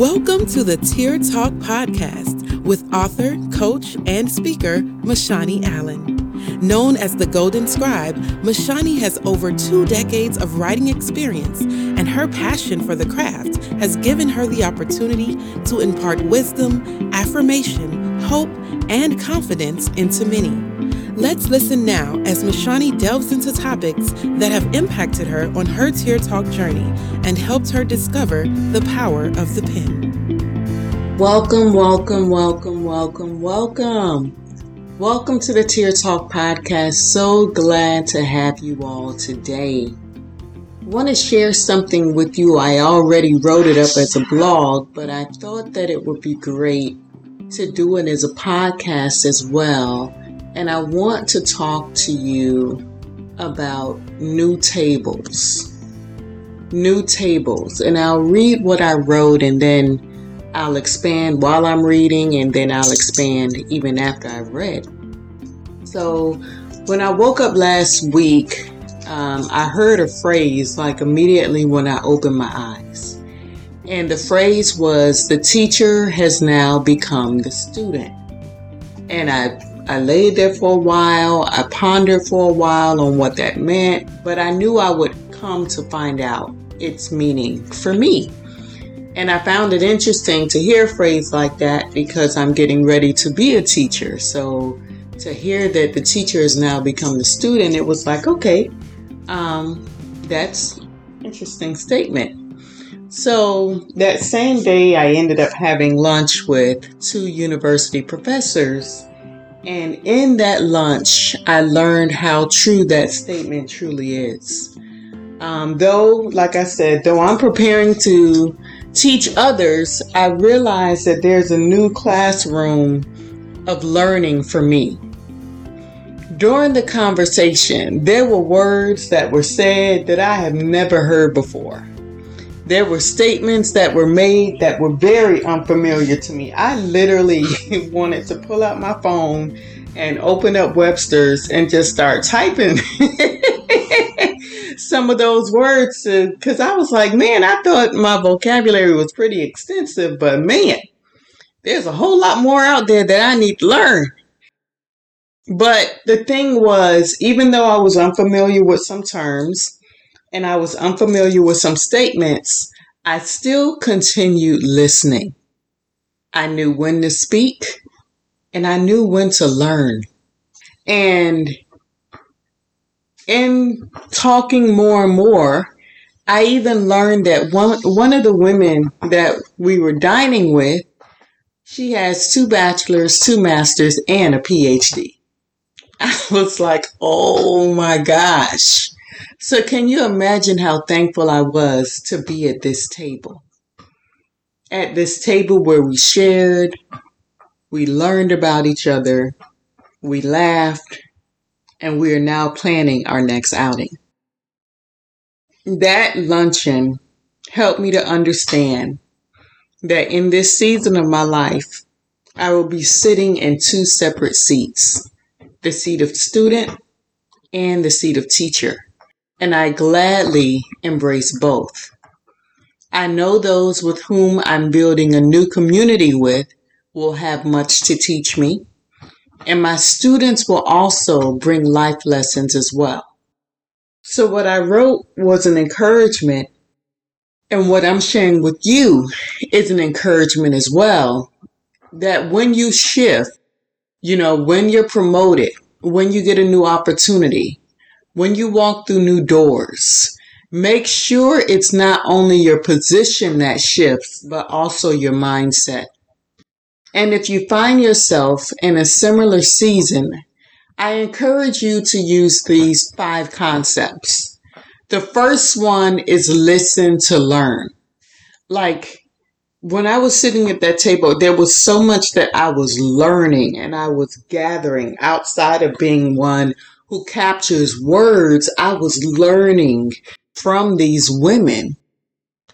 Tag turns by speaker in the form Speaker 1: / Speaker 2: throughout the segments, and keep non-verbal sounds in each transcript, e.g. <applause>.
Speaker 1: Welcome to the Tear Talk Podcast with author, coach, and speaker Mashani Allen. Known as the Golden Scribe, Mashani has over two decades of writing experience, and her passion for the craft has given her the opportunity to impart wisdom, affirmation, hope, and confidence into many. Let's listen now as Mashani delves into topics that have impacted her on her Tear Talk journey and helped her discover the power of the pen.
Speaker 2: Welcome, welcome, welcome, welcome, welcome. Welcome to the Tear Talk podcast. So glad to have you all today. Want to share something with you. I already wrote it up as a blog, but I thought that it would be great to do it as a podcast as well and I want to talk to you about new tables. New tables. And I'll read what I wrote and then I'll expand while I'm reading and then I'll expand even after I've read. So when I woke up last week, um, I heard a phrase like immediately when I opened my eyes. And the phrase was, the teacher has now become the student. And I I laid there for a while. I pondered for a while on what that meant, but I knew I would come to find out its meaning for me. And I found it interesting to hear a phrase like that because I'm getting ready to be a teacher. So to hear that the teacher has now become the student, it was like, okay, um, that's interesting statement. So that same day, I ended up having lunch with two university professors and in that lunch, I learned how true that statement truly is. Um, though, like I said, though I'm preparing to teach others, I realize that there's a new classroom of learning for me. During the conversation, there were words that were said that I have never heard before. There were statements that were made that were very unfamiliar to me. I literally <laughs> wanted to pull out my phone and open up Webster's and just start typing <laughs> some of those words because I was like, man, I thought my vocabulary was pretty extensive, but man, there's a whole lot more out there that I need to learn. But the thing was, even though I was unfamiliar with some terms, and I was unfamiliar with some statements, I still continued listening. I knew when to speak and I knew when to learn. And in talking more and more, I even learned that one, one of the women that we were dining with, she has two bachelors, two masters, and a PhD. <laughs> I was like, oh my gosh. So, can you imagine how thankful I was to be at this table? At this table where we shared, we learned about each other, we laughed, and we are now planning our next outing. That luncheon helped me to understand that in this season of my life, I will be sitting in two separate seats the seat of student and the seat of teacher and I gladly embrace both. I know those with whom I'm building a new community with will have much to teach me, and my students will also bring life lessons as well. So, what I wrote was an encouragement, and what I'm sharing with you is an encouragement as well that when you shift, you know, when you're promoted, when you get a new opportunity, when you walk through new doors, make sure it's not only your position that shifts, but also your mindset. And if you find yourself in a similar season, I encourage you to use these five concepts. The first one is listen to learn. Like when I was sitting at that table, there was so much that I was learning and I was gathering outside of being one who captures words, I was learning from these women.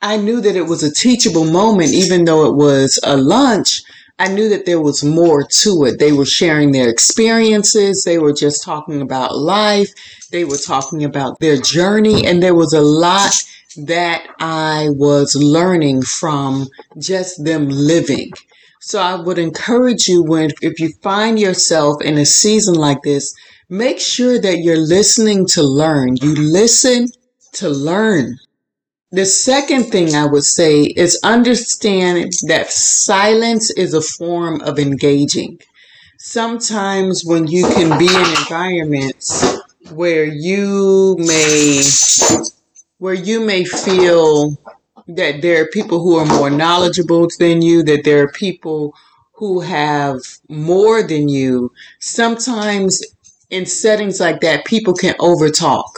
Speaker 2: I knew that it was a teachable moment, even though it was a lunch. I knew that there was more to it. They were sharing their experiences. They were just talking about life. They were talking about their journey. And there was a lot that I was learning from just them living. So I would encourage you when, if you find yourself in a season like this, make sure that you're listening to learn. You listen to learn. The second thing I would say is understand that silence is a form of engaging. Sometimes when you can be in environments where you may where you may feel that there are people who are more knowledgeable than you, that there are people who have more than you. Sometimes in settings like that, people can overtalk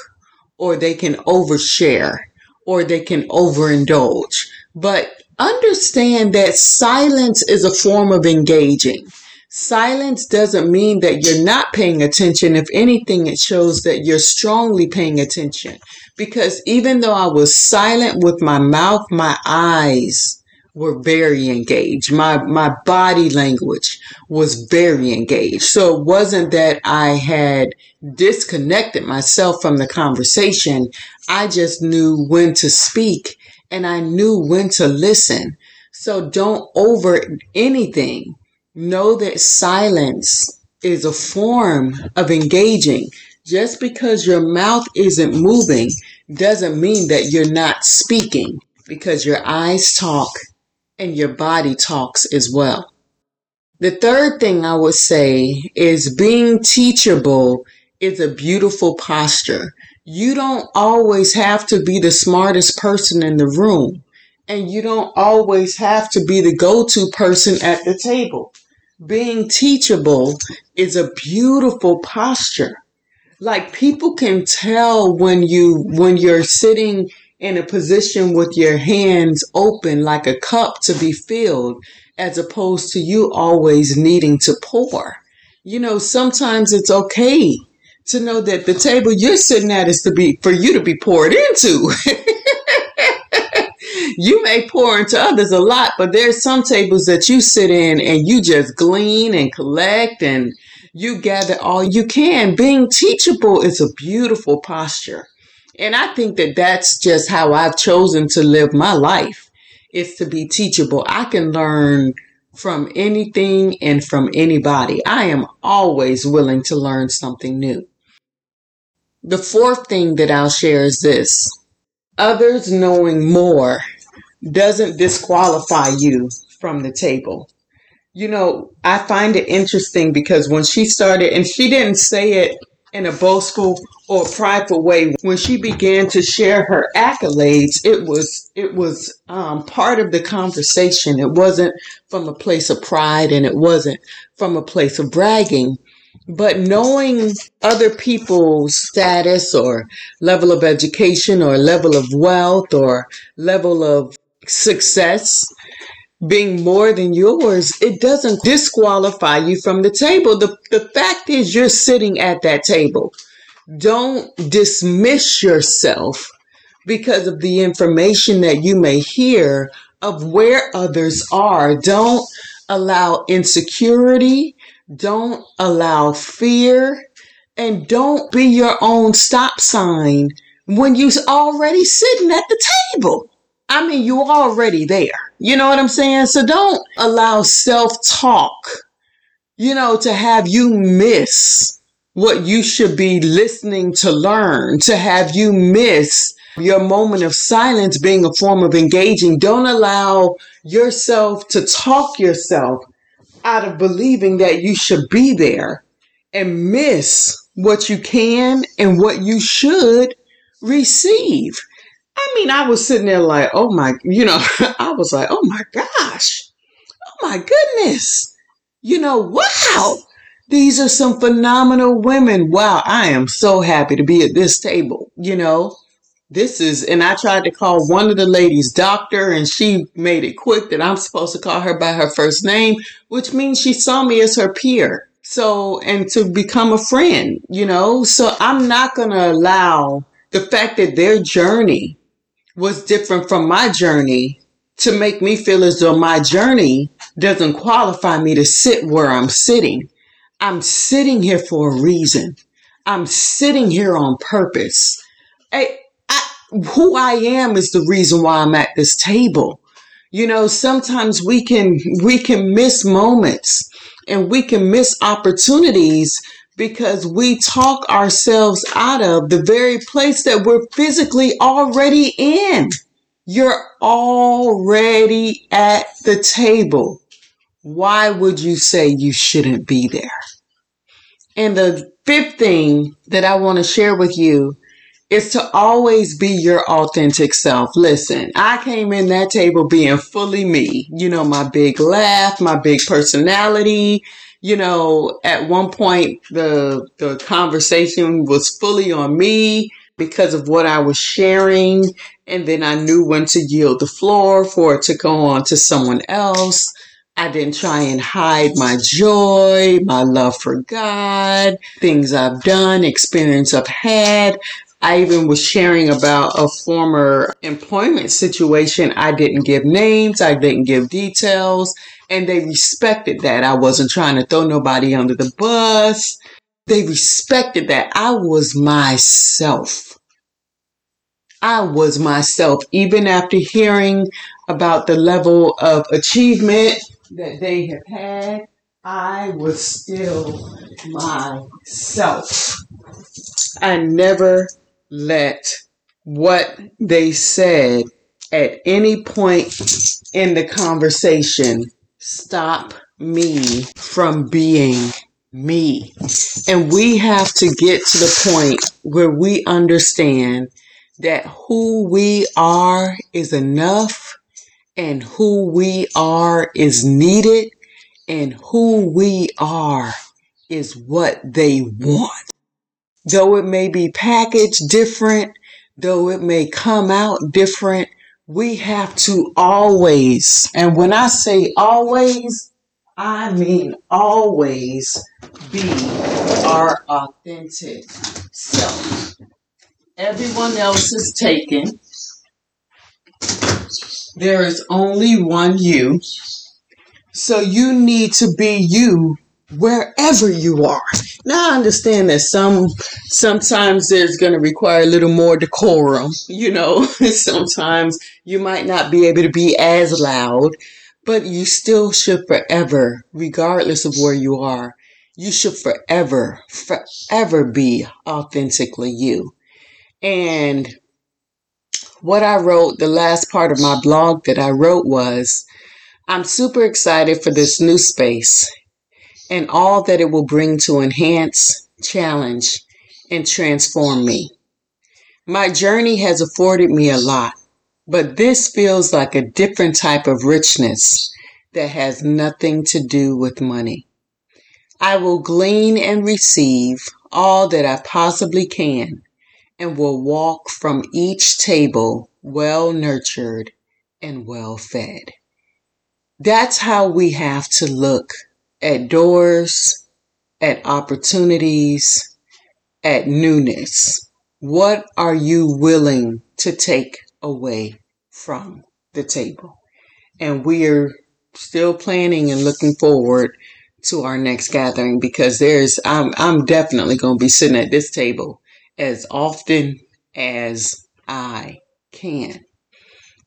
Speaker 2: or they can overshare or they can overindulge. But understand that silence is a form of engaging. Silence doesn't mean that you're not paying attention. If anything, it shows that you're strongly paying attention. Because even though I was silent with my mouth, my eyes were very engaged. My, my body language was very engaged. So it wasn't that I had disconnected myself from the conversation. I just knew when to speak and I knew when to listen. So don't over anything Know that silence is a form of engaging. Just because your mouth isn't moving doesn't mean that you're not speaking because your eyes talk and your body talks as well. The third thing I would say is being teachable is a beautiful posture. You don't always have to be the smartest person in the room, and you don't always have to be the go to person at the table being teachable is a beautiful posture. Like people can tell when you, when you're sitting in a position with your hands open like a cup to be filled, as opposed to you always needing to pour. You know, sometimes it's okay to know that the table you're sitting at is to be, for you to be poured into. <laughs> you may pour into others a lot, but there's some tables that you sit in and you just glean and collect and you gather all you can. Being teachable is a beautiful posture. And I think that that's just how I've chosen to live my life is to be teachable. I can learn from anything and from anybody. I am always willing to learn something new. The fourth thing that I'll share is this. Others knowing more doesn't disqualify you from the table. You know, I find it interesting because when she started, and she didn't say it in a boastful or prideful way, when she began to share her accolades, it was it was um, part of the conversation. It wasn't from a place of pride, and it wasn't from a place of bragging. But knowing other people's status or level of education or level of wealth or level of success being more than yours, it doesn't disqualify you from the table. The, the fact is, you're sitting at that table. Don't dismiss yourself because of the information that you may hear of where others are. Don't allow insecurity. Don't allow fear. And don't be your own stop sign when you're already sitting at the table. I mean, you're already there. You know what I'm saying? So don't allow self talk, you know, to have you miss what you should be listening to learn, to have you miss your moment of silence being a form of engaging. Don't allow yourself to talk yourself out of believing that you should be there and miss what you can and what you should receive. I mean, I was sitting there like, oh my, you know, <laughs> I was like, oh my gosh, oh my goodness, you know, wow, these are some phenomenal women. Wow, I am so happy to be at this table, you know. This is, and I tried to call one of the ladies doctor, and she made it quick that I'm supposed to call her by her first name, which means she saw me as her peer. So, and to become a friend, you know. So I'm not going to allow the fact that their journey was different from my journey to make me feel as though my journey doesn't qualify me to sit where I'm sitting. I'm sitting here for a reason. I'm sitting here on purpose. Hey, I, who I am is the reason why I'm at this table. You know, sometimes we can we can miss moments and we can miss opportunities because we talk ourselves out of the very place that we're physically already in. You're already at the table. Why would you say you shouldn't be there? And the fifth thing that I want to share with you is to always be your authentic self. Listen, I came in that table being fully me. You know, my big laugh, my big personality. You know, at one point the the conversation was fully on me because of what I was sharing, and then I knew when to yield the floor for it to go on to someone else. I didn't try and hide my joy, my love for God, things I've done, experience I've had. I even was sharing about a former employment situation. I didn't give names, I didn't give details, and they respected that. I wasn't trying to throw nobody under the bus. They respected that I was myself. I was myself, even after hearing about the level of achievement that they have had. I was still myself. I never let what they said at any point in the conversation stop me from being me. And we have to get to the point where we understand that who we are is enough and who we are is needed and who we are is what they want though it may be packaged different, though it may come out different, we have to always, and when I say always, I mean always be our authentic self. Everyone else is taken. There is only one you. So you need to be you wherever you are. Now I understand that some sometimes there's going to require a little more decorum, you know. <laughs> sometimes you might not be able to be as loud, but you still should forever, regardless of where you are, you should forever, forever be authentically you. And what I wrote, the last part of my blog that I wrote was, I'm super excited for this new space and all that it will bring to enhance, challenge, and transform me. My journey has afforded me a lot, but this feels like a different type of richness that has nothing to do with money. I will glean and receive all that I possibly can and will walk from each table well nurtured and well fed. That's how we have to look at doors, at opportunities, at newness. What are you willing to take away from the table? And we are still planning and looking forward to our next gathering because there's I'm I'm definitely going to be sitting at this table as often as I can.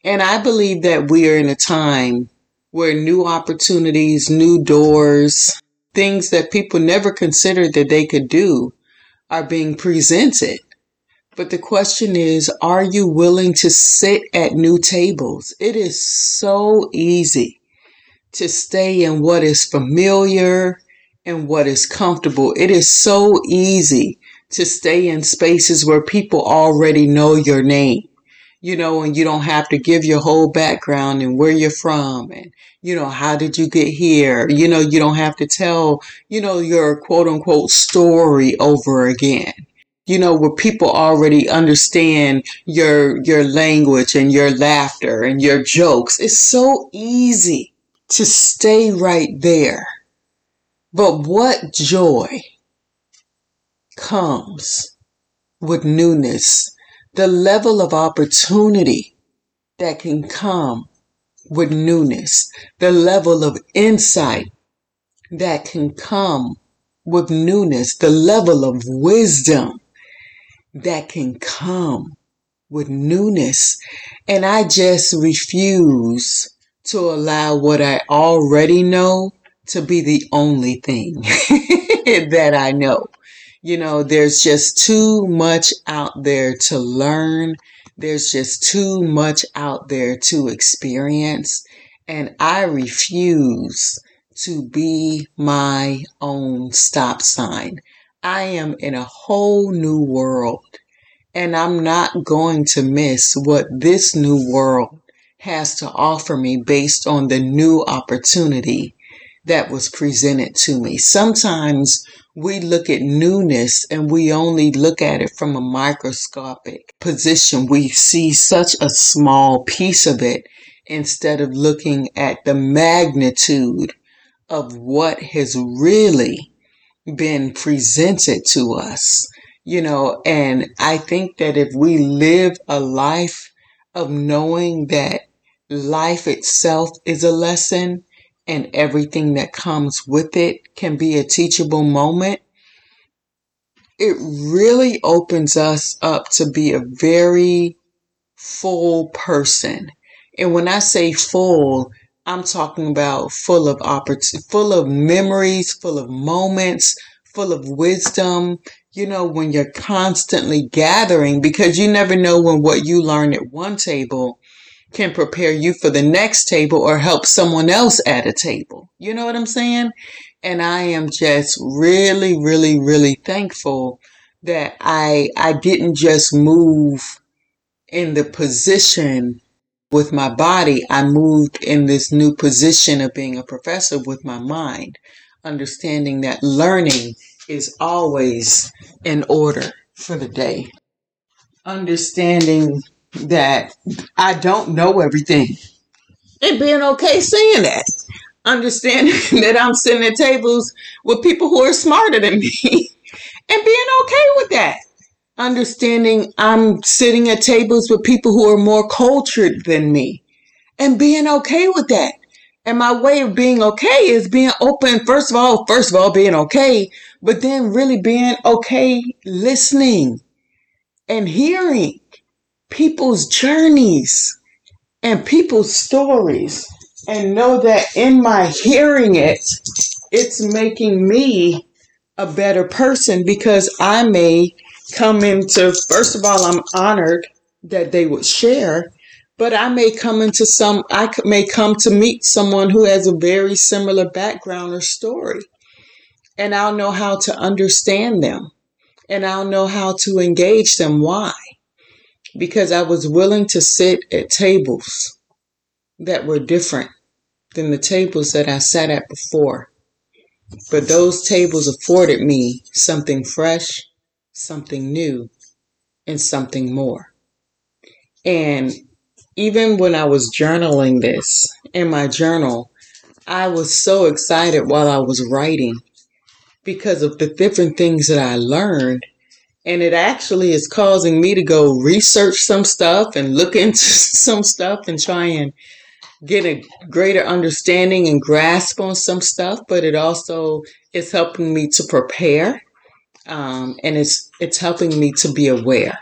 Speaker 2: And I believe that we are in a time where new opportunities, new doors, things that people never considered that they could do are being presented. But the question is, are you willing to sit at new tables? It is so easy to stay in what is familiar and what is comfortable. It is so easy to stay in spaces where people already know your name you know, and you don't have to give your whole background and where you're from and, you know, how did you get here? You know, you don't have to tell, you know, your quote unquote story over again. You know, where people already understand your, your language and your laughter and your jokes. It's so easy to stay right there. But what joy comes with newness the level of opportunity that can come with newness, the level of insight that can come with newness, the level of wisdom that can come with newness. And I just refuse to allow what I already know to be the only thing <laughs> that I know. You know, there's just too much out there to learn. There's just too much out there to experience. And I refuse to be my own stop sign. I am in a whole new world and I'm not going to miss what this new world has to offer me based on the new opportunity that was presented to me. Sometimes we look at newness and we only look at it from a microscopic position. We see such a small piece of it instead of looking at the magnitude of what has really been presented to us you know, and I think that if we live a life of knowing that life itself is a lesson and everything that comes with it can be a teachable moment, it really opens us up to be a very full person. And when I say full, I'm talking about full of opportunity, full of memories, full of moments, full of wisdom, you know, when you're constantly gathering, because you never know when what you learn at one table can prepare you for the next table or help someone else at a table. You know what I'm saying? And I am just really, really, really thankful that I, I didn't just move in the position with my body. I moved in this new position of being a professor with my mind, understanding that learning is always in order for the day. Understanding that I don't know everything and being okay saying that. Understanding <laughs> that I'm sitting at tables with people who are smarter than me <laughs> and being okay with that. Understanding I'm sitting at tables with people who are more cultured than me and being okay with that. And my way of being okay is being open. First of all, first of all, being okay, but then really being okay listening and hearing people's journeys and people's stories and know that in my hearing it, it's making me a better person because I may come into, first of all, I'm honored that they would share but I may come into some, I may come to meet someone who has a very similar background or story. And I'll know how to understand them and I'll know how to engage them. Why? Because I was willing to sit at tables that were different than the tables that I sat at before. But those tables afforded me something fresh, something new, and something more. And even when I was journaling this in my journal, I was so excited while I was writing because of the different things that I learned. And it actually is causing me to go research some stuff and look into <laughs> some stuff and try and get a greater understanding and grasp on some stuff. But it also is helping me to prepare. Um, and it's it's helping me to be aware.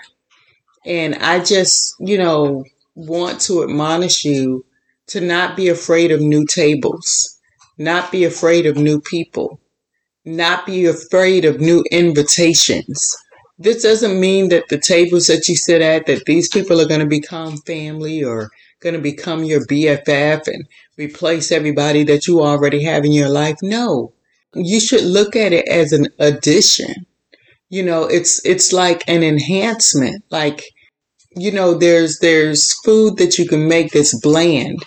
Speaker 2: And I just, you know, want to admonish you to not be afraid of new tables, not be afraid of new people, not be afraid of new invitations. This doesn't mean that the tables that you sit at, that these people are going to become family or going to become your BFF and replace everybody that you already have in your life. No, you should look at it as an addition. You know, it's, it's like an enhancement. Like you know, there's there's food that you can make that's bland,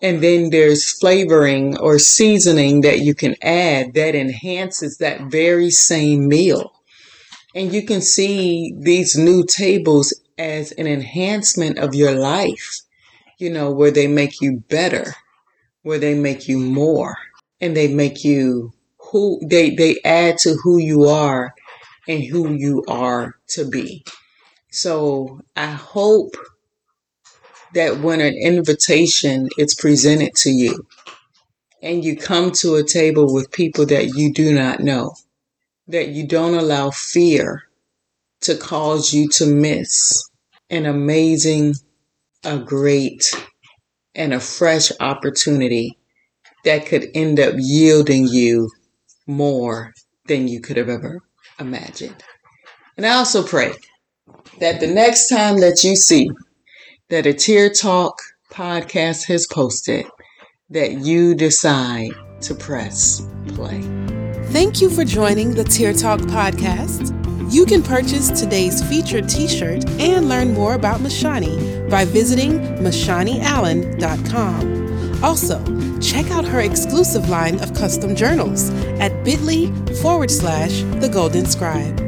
Speaker 2: and then there's flavoring or seasoning that you can add that enhances that very same meal. And you can see these new tables as an enhancement of your life, you know, where they make you better, where they make you more, and they make you who they, they add to who you are and who you are to be. So I hope that when an invitation is presented to you and you come to a table with people that you do not know, that you don't allow fear to cause you to miss an amazing, a great, and a fresh opportunity that could end up yielding you more than you could have ever imagined. And I also pray that the next time that you see that a Tear Talk podcast has posted, that you decide to press play.
Speaker 1: Thank you for joining the Tear Talk podcast. You can purchase today's featured t shirt and learn more about Mashani by visiting MashaniAllen.com. Also, check out her exclusive line of custom journals at bit.ly forward slash the golden scribe.